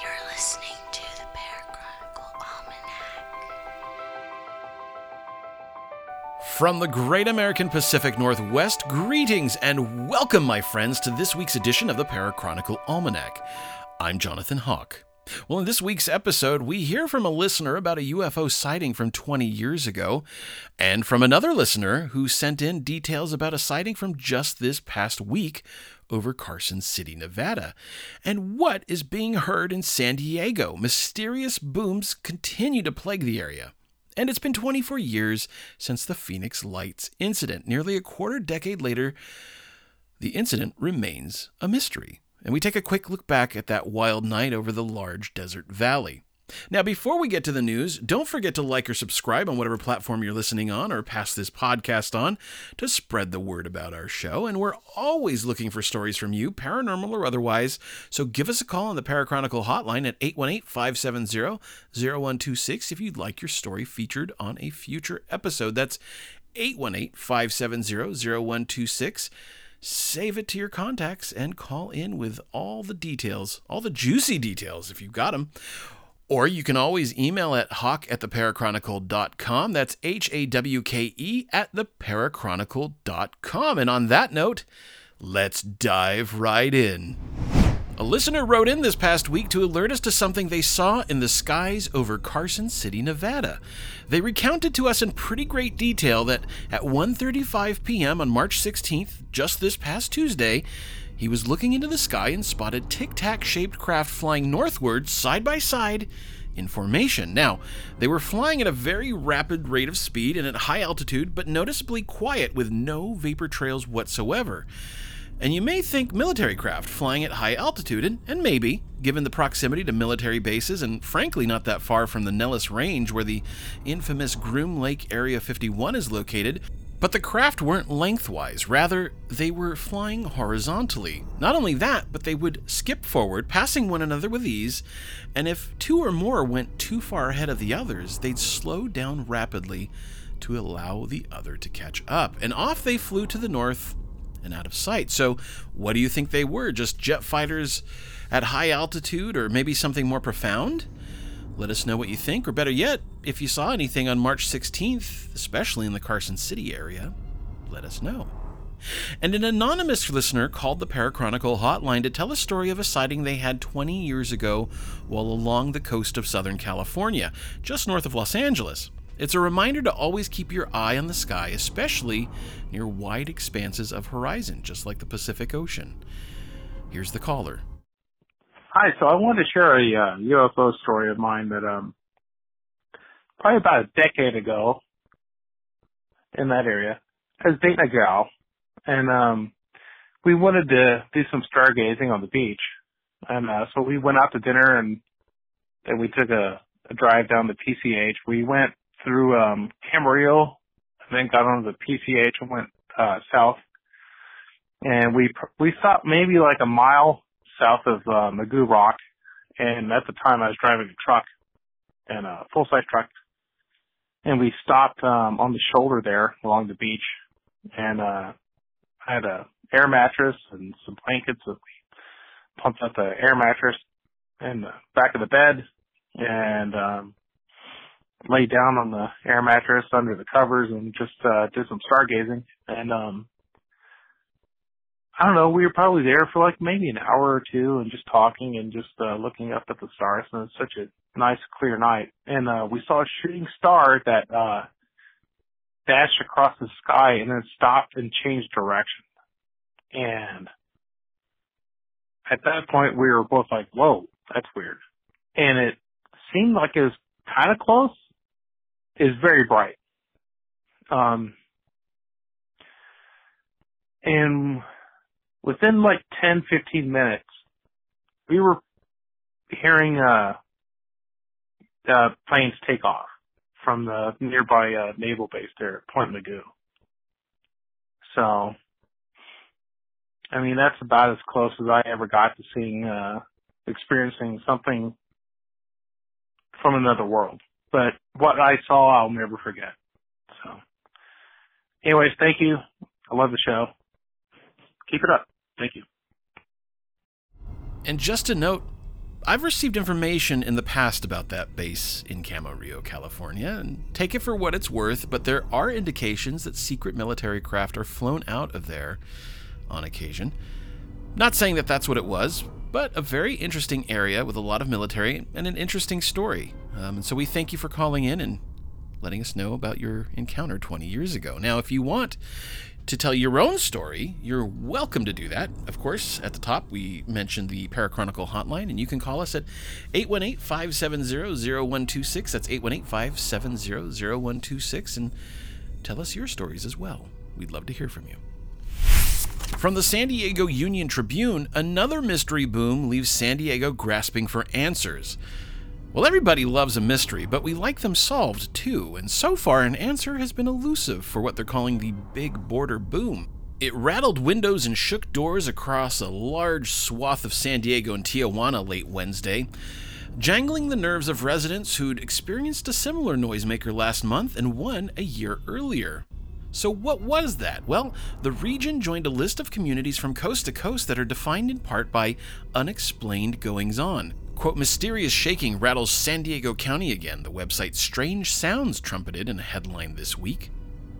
You're listening to the Parachronicle Almanac. From the great American Pacific Northwest, greetings and welcome, my friends, to this week's edition of the Parachronicle Almanac. I'm Jonathan Hawke. Well, in this week's episode, we hear from a listener about a UFO sighting from 20 years ago, and from another listener who sent in details about a sighting from just this past week over Carson City, Nevada. And what is being heard in San Diego? Mysterious booms continue to plague the area. And it's been 24 years since the Phoenix Lights incident. Nearly a quarter decade later, the incident remains a mystery and we take a quick look back at that wild night over the large desert valley. Now, before we get to the news, don't forget to like or subscribe on whatever platform you're listening on or pass this podcast on to spread the word about our show. And we're always looking for stories from you, paranormal or otherwise. So give us a call on the Parachronicle hotline at 818 570 0126 if you'd like your story featured on a future episode. That's 818 570 0126 save it to your contacts and call in with all the details, all the juicy details if you've got them. Or you can always email at hawke at theparachronicle.com. That's H A W K E at theparachronicle.com. And on that note, let's dive right in. A listener wrote in this past week to alert us to something they saw in the skies over Carson City, Nevada. They recounted to us in pretty great detail that at 1:35 p.m. on March 16th, just this past Tuesday, he was looking into the sky and spotted tic-tac shaped craft flying northward side by side in formation. Now, they were flying at a very rapid rate of speed and at high altitude, but noticeably quiet with no vapor trails whatsoever. And you may think military craft flying at high altitude, and, and, maybe, given the proximity to military bases, and frankly not that far from the Nellis Range where the infamous Groom Lake Area 51 is located. But the craft weren't lengthwise, rather, they were flying horizontally. Not only that, but they would skip forward, passing one another with ease, and if two or more went too far ahead of the others, they'd slow down rapidly to allow the other to catch up. And off they flew to the north and out of sight. So, what do you think they were? Just jet fighters at high altitude, or maybe something more profound? Let us know what you think, or better yet, if you saw anything on March 16th, especially in the Carson City area, let us know. And an anonymous listener called the Parachronicle hotline to tell a story of a sighting they had 20 years ago while along the coast of Southern California, just north of Los Angeles. It's a reminder to always keep your eye on the sky, especially near wide expanses of horizon, just like the Pacific Ocean. Here's the caller. Hi, so I wanted to share a uh, UFO story of mine that um probably about a decade ago in that area. I was dating a gal and um we wanted to do some stargazing on the beach. And uh so we went out to dinner and then we took a, a drive down the PCH. We went through um Camarillo and then got on the PCH and went uh south. And we we stopped maybe like a mile south of uh, Mugu Rock, and at the time I was driving a truck and a full size truck, and we stopped um, on the shoulder there along the beach, and uh, I had a air mattress and some blankets that we pumped up the air mattress in the back of the bed, and um, laid down on the air mattress under the covers and just uh, did some stargazing, and um, I don't know, we were probably there for like maybe an hour or two and just talking and just uh, looking up at the stars and it's such a nice clear night. And uh we saw a shooting star that uh dashed across the sky and then stopped and changed direction. And at that point we were both like, Whoa, that's weird. And it seemed like it was kinda close. It's very bright. Um and within like 10, 15 minutes, we were hearing, uh, uh, planes take off from the nearby, uh, naval base there at Point Mugu. So, I mean, that's about as close as I ever got to seeing, uh, experiencing something from another world. But what I saw, I'll never forget. So, anyways, thank you. I love the show. Keep it up. Thank you. And just a note, I've received information in the past about that base in Camarillo, California, and take it for what it's worth, but there are indications that secret military craft are flown out of there on occasion. Not saying that that's what it was, but a very interesting area with a lot of military and an interesting story. Um, and so we thank you for calling in and letting us know about your encounter 20 years ago. Now, if you want to tell your own story, you're welcome to do that. Of course, at the top, we mentioned the Parachronicle hotline, and you can call us at 818 570 0126. That's 818 570 0126, and tell us your stories as well. We'd love to hear from you. From the San Diego Union Tribune, another mystery boom leaves San Diego grasping for answers. Well, everybody loves a mystery, but we like them solved too, and so far an answer has been elusive for what they're calling the Big Border Boom. It rattled windows and shook doors across a large swath of San Diego and Tijuana late Wednesday, jangling the nerves of residents who'd experienced a similar noisemaker last month and one a year earlier. So, what was that? Well, the region joined a list of communities from coast to coast that are defined in part by unexplained goings on. Quote, mysterious shaking rattles San Diego County again, the website Strange Sounds trumpeted in a headline this week.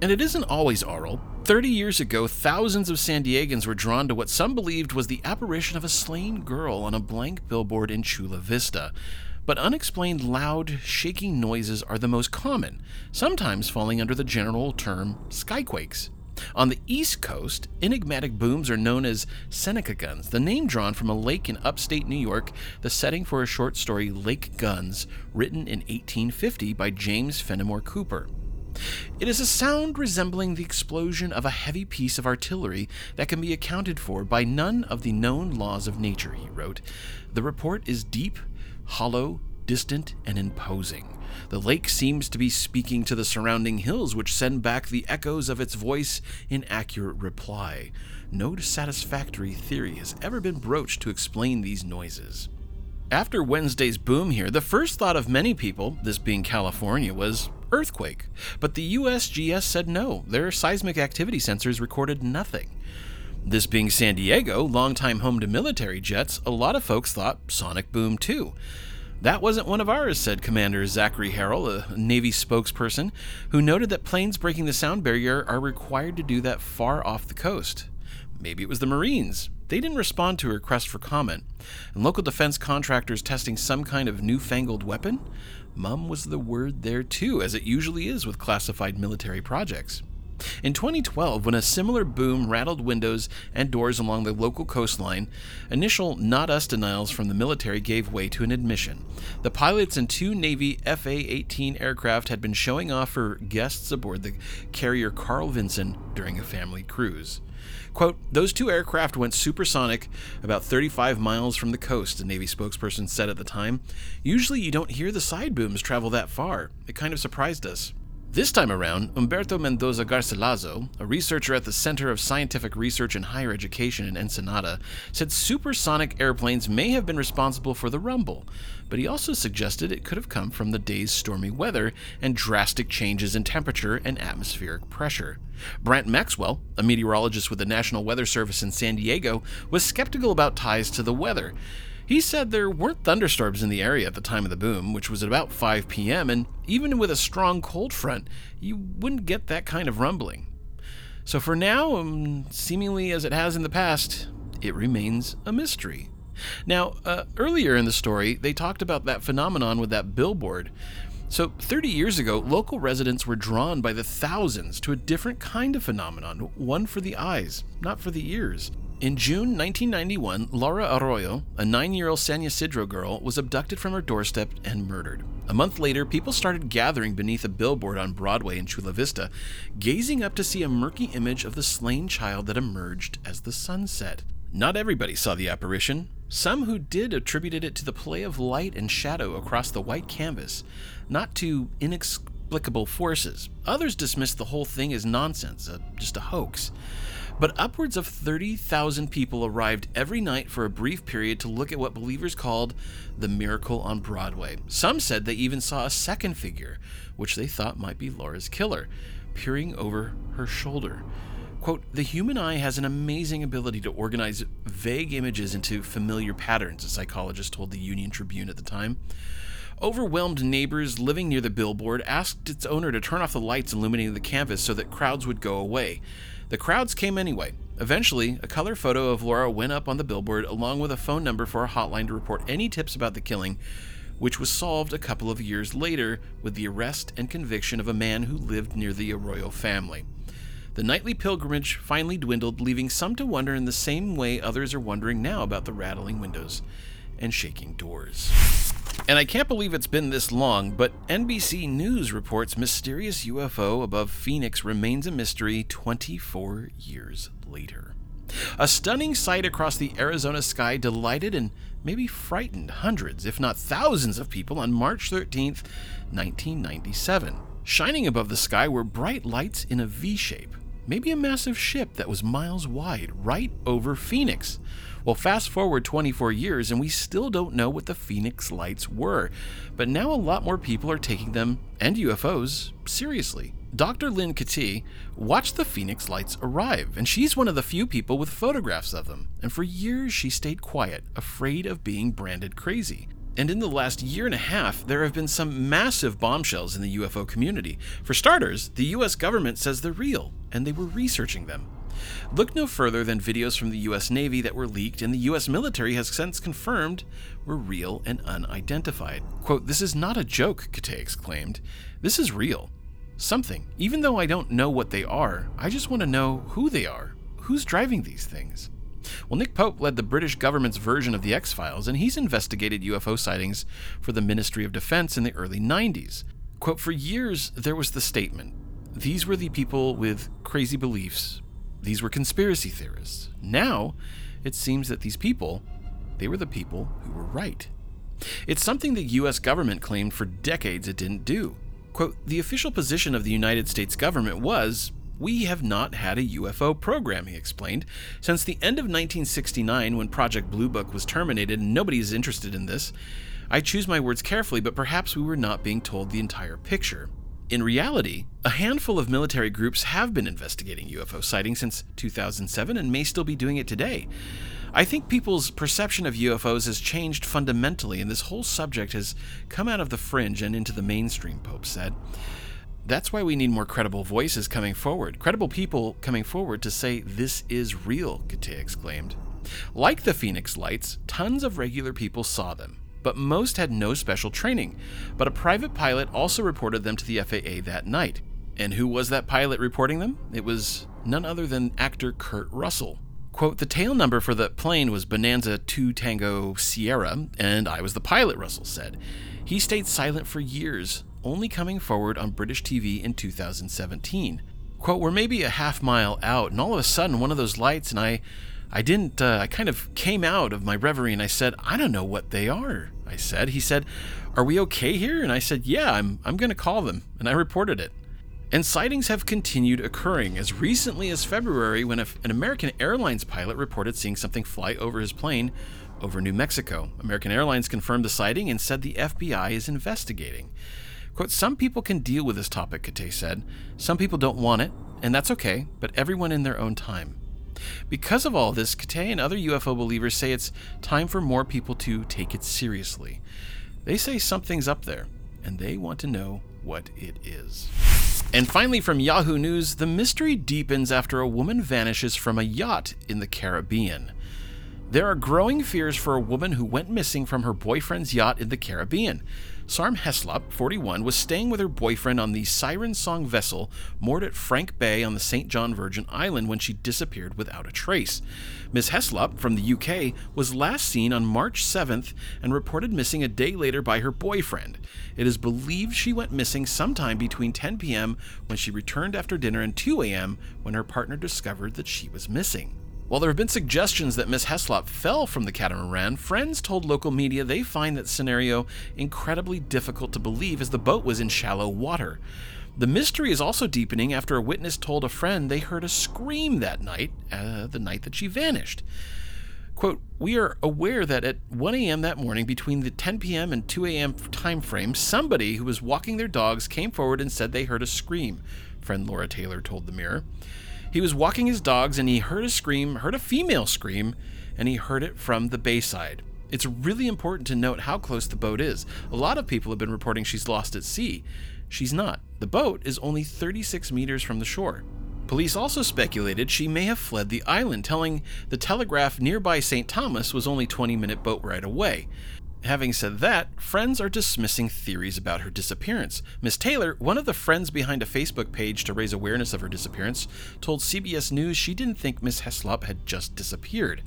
And it isn't always aural. 30 years ago, thousands of San Diegans were drawn to what some believed was the apparition of a slain girl on a blank billboard in Chula Vista. But unexplained loud, shaking noises are the most common, sometimes falling under the general term skyquakes. On the East Coast, enigmatic booms are known as Seneca guns, the name drawn from a lake in upstate New York, the setting for a short story Lake Guns, written in 1850 by James Fenimore Cooper. It is a sound resembling the explosion of a heavy piece of artillery that can be accounted for by none of the known laws of nature, he wrote. The report is deep, hollow, distant, and imposing. The lake seems to be speaking to the surrounding hills, which send back the echoes of its voice in accurate reply. No satisfactory theory has ever been broached to explain these noises. After Wednesday's boom here, the first thought of many people, this being California, was earthquake. But the USGS said no, their seismic activity sensors recorded nothing. This being San Diego, longtime home to military jets, a lot of folks thought sonic boom too. That wasn't one of ours, said Commander Zachary Harrell, a Navy spokesperson, who noted that planes breaking the sound barrier are required to do that far off the coast. Maybe it was the Marines. They didn't respond to a request for comment. And local defense contractors testing some kind of newfangled weapon? Mum was the word there too, as it usually is with classified military projects. In 2012, when a similar boom rattled windows and doors along the local coastline, initial not us denials from the military gave way to an admission. The pilots and two Navy FA 18 aircraft had been showing off for guests aboard the carrier Carl Vinson during a family cruise. Quote, those two aircraft went supersonic about 35 miles from the coast, a Navy spokesperson said at the time. Usually you don't hear the side booms travel that far. It kind of surprised us. This time around, Umberto Mendoza Garcilaso, a researcher at the Center of Scientific Research and Higher Education in Ensenada, said supersonic airplanes may have been responsible for the rumble, but he also suggested it could have come from the day's stormy weather and drastic changes in temperature and atmospheric pressure. Brandt Maxwell, a meteorologist with the National Weather Service in San Diego, was skeptical about ties to the weather. He said there weren't thunderstorms in the area at the time of the boom, which was at about 5 p.m., and even with a strong cold front, you wouldn't get that kind of rumbling. So for now, um, seemingly as it has in the past, it remains a mystery. Now, uh, earlier in the story, they talked about that phenomenon with that billboard. So, 30 years ago, local residents were drawn by the thousands to a different kind of phenomenon, one for the eyes, not for the ears. In June 1991, Laura Arroyo, a nine year old San Ysidro girl, was abducted from her doorstep and murdered. A month later, people started gathering beneath a billboard on Broadway in Chula Vista, gazing up to see a murky image of the slain child that emerged as the sun set. Not everybody saw the apparition. Some who did attributed it to the play of light and shadow across the white canvas, not to inexplicable forces. Others dismissed the whole thing as nonsense, uh, just a hoax. But upwards of 30,000 people arrived every night for a brief period to look at what believers called the miracle on Broadway. Some said they even saw a second figure, which they thought might be Laura's killer, peering over her shoulder. Quote, the human eye has an amazing ability to organize vague images into familiar patterns, a psychologist told the Union Tribune at the time. Overwhelmed neighbors living near the billboard asked its owner to turn off the lights illuminating the canvas so that crowds would go away. The crowds came anyway. Eventually, a color photo of Laura went up on the billboard along with a phone number for a hotline to report any tips about the killing, which was solved a couple of years later with the arrest and conviction of a man who lived near the Arroyo family. The nightly pilgrimage finally dwindled, leaving some to wonder in the same way others are wondering now about the rattling windows and shaking doors. And I can't believe it's been this long, but NBC News reports mysterious UFO above Phoenix remains a mystery 24 years later. A stunning sight across the Arizona sky delighted and maybe frightened hundreds, if not thousands, of people on March 13th, 1997. Shining above the sky were bright lights in a V shape, maybe a massive ship that was miles wide, right over Phoenix. Well, fast forward 24 years, and we still don't know what the Phoenix lights were. But now a lot more people are taking them, and UFOs, seriously. Dr. Lynn Kitei watched the Phoenix lights arrive, and she's one of the few people with photographs of them. And for years, she stayed quiet, afraid of being branded crazy. And in the last year and a half, there have been some massive bombshells in the UFO community. For starters, the US government says they're real, and they were researching them. Look no further than videos from the US Navy that were leaked and the US military has since confirmed were real and unidentified. Quote, This is not a joke, Kitei exclaimed. This is real. Something. Even though I don't know what they are, I just want to know who they are. Who's driving these things? Well, Nick Pope led the British government's version of the X Files, and he's investigated UFO sightings for the Ministry of Defense in the early 90s. Quote, For years, there was the statement these were the people with crazy beliefs, these were conspiracy theorists. Now, it seems that these people, they were the people who were right. It's something the US government claimed for decades it didn't do. Quote, the official position of the United States government was we have not had a UFO program, he explained. Since the end of 1969, when Project Blue Book was terminated and nobody is interested in this, I choose my words carefully, but perhaps we were not being told the entire picture. In reality, a handful of military groups have been investigating UFO sightings since 2007 and may still be doing it today. I think people's perception of UFOs has changed fundamentally, and this whole subject has come out of the fringe and into the mainstream, Pope said. That's why we need more credible voices coming forward, credible people coming forward to say this is real, Kitei exclaimed. Like the Phoenix Lights, tons of regular people saw them, but most had no special training. But a private pilot also reported them to the FAA that night. And who was that pilot reporting them? It was none other than actor Kurt Russell. Quote, the tail number for the plane was Bonanza 2 Tango Sierra, and I was the pilot, Russell said. He stayed silent for years, only coming forward on British TV in 2017. Quote, we're maybe a half mile out, and all of a sudden one of those lights, and I I didn't, uh, I kind of came out of my reverie and I said, I don't know what they are. I said, he said, Are we okay here? And I said, Yeah, I'm, I'm going to call them. And I reported it. And sightings have continued occurring as recently as February when a, an American Airlines pilot reported seeing something fly over his plane over New Mexico. American Airlines confirmed the sighting and said the FBI is investigating. Quote, some people can deal with this topic, Kitei said. Some people don't want it, and that's okay, but everyone in their own time. Because of all this, Kitei and other UFO believers say it's time for more people to take it seriously. They say something's up there, and they want to know what it is. And finally, from Yahoo News, the mystery deepens after a woman vanishes from a yacht in the Caribbean. There are growing fears for a woman who went missing from her boyfriend's yacht in the Caribbean. Sarm Heslop, 41, was staying with her boyfriend on the Siren Song vessel moored at Frank Bay on the St. John Virgin Island when she disappeared without a trace. Miss Heslop, from the UK, was last seen on March 7th and reported missing a day later by her boyfriend. It is believed she went missing sometime between 10 p.m. when she returned after dinner and 2 a.m. when her partner discovered that she was missing. While there have been suggestions that Miss Heslop fell from the catamaran, friends told local media they find that scenario incredibly difficult to believe as the boat was in shallow water. The mystery is also deepening after a witness told a friend they heard a scream that night, uh, the night that she vanished. Quote, we are aware that at 1 a.m. that morning, between the 10 p.m. and 2 a.m. time frame, somebody who was walking their dogs came forward and said they heard a scream, friend Laura Taylor told the Mirror. He was walking his dogs and he heard a scream, heard a female scream, and he heard it from the bayside. It's really important to note how close the boat is. A lot of people have been reporting she's lost at sea. She's not. The boat is only 36 meters from the shore. Police also speculated she may have fled the island, telling the Telegraph nearby St. Thomas was only 20 minute boat ride away. Having said that, friends are dismissing theories about her disappearance. Miss Taylor, one of the friends behind a Facebook page to raise awareness of her disappearance, told CBS News she didn't think Miss Heslop had just disappeared.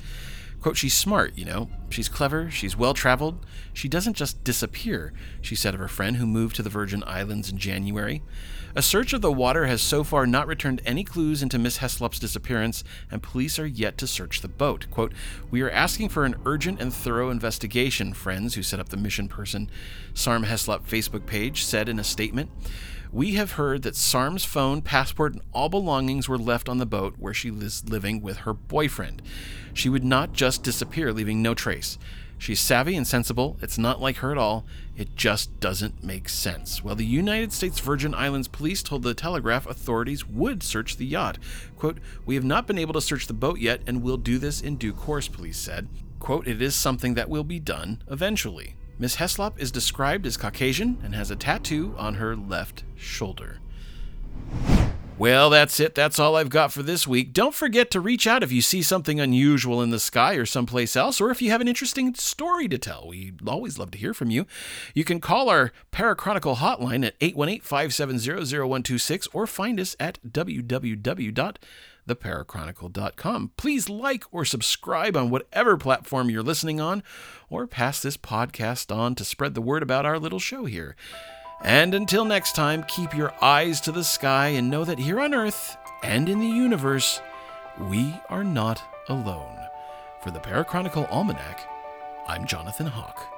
Quote, she's smart, you know. She's clever, she's well traveled. She doesn't just disappear, she said of her friend who moved to the Virgin Islands in January. A search of the water has so far not returned any clues into Miss Heslop's disappearance, and police are yet to search the boat. Quote, We are asking for an urgent and thorough investigation, friends who set up the mission person, Sarm Heslop Facebook page said in a statement. We have heard that Sarm's phone, passport, and all belongings were left on the boat where she is living with her boyfriend. She would not just disappear, leaving no trace. She's savvy and sensible. It's not like her at all. It just doesn't make sense. Well, the United States Virgin Islands police told the Telegraph authorities would search the yacht. Quote, We have not been able to search the boat yet and will do this in due course, police said. Quote, It is something that will be done eventually. Miss Heslop is described as Caucasian and has a tattoo on her left shoulder. Well, that's it. That's all I've got for this week. Don't forget to reach out if you see something unusual in the sky or someplace else, or if you have an interesting story to tell. We'd always love to hear from you. You can call our Parachronicle hotline at 818 570 0126 or find us at www.theparachronicle.com. Please like or subscribe on whatever platform you're listening on, or pass this podcast on to spread the word about our little show here. And until next time, keep your eyes to the sky and know that here on Earth and in the universe, we are not alone. For the Parachronicle Almanac, I'm Jonathan Hawke.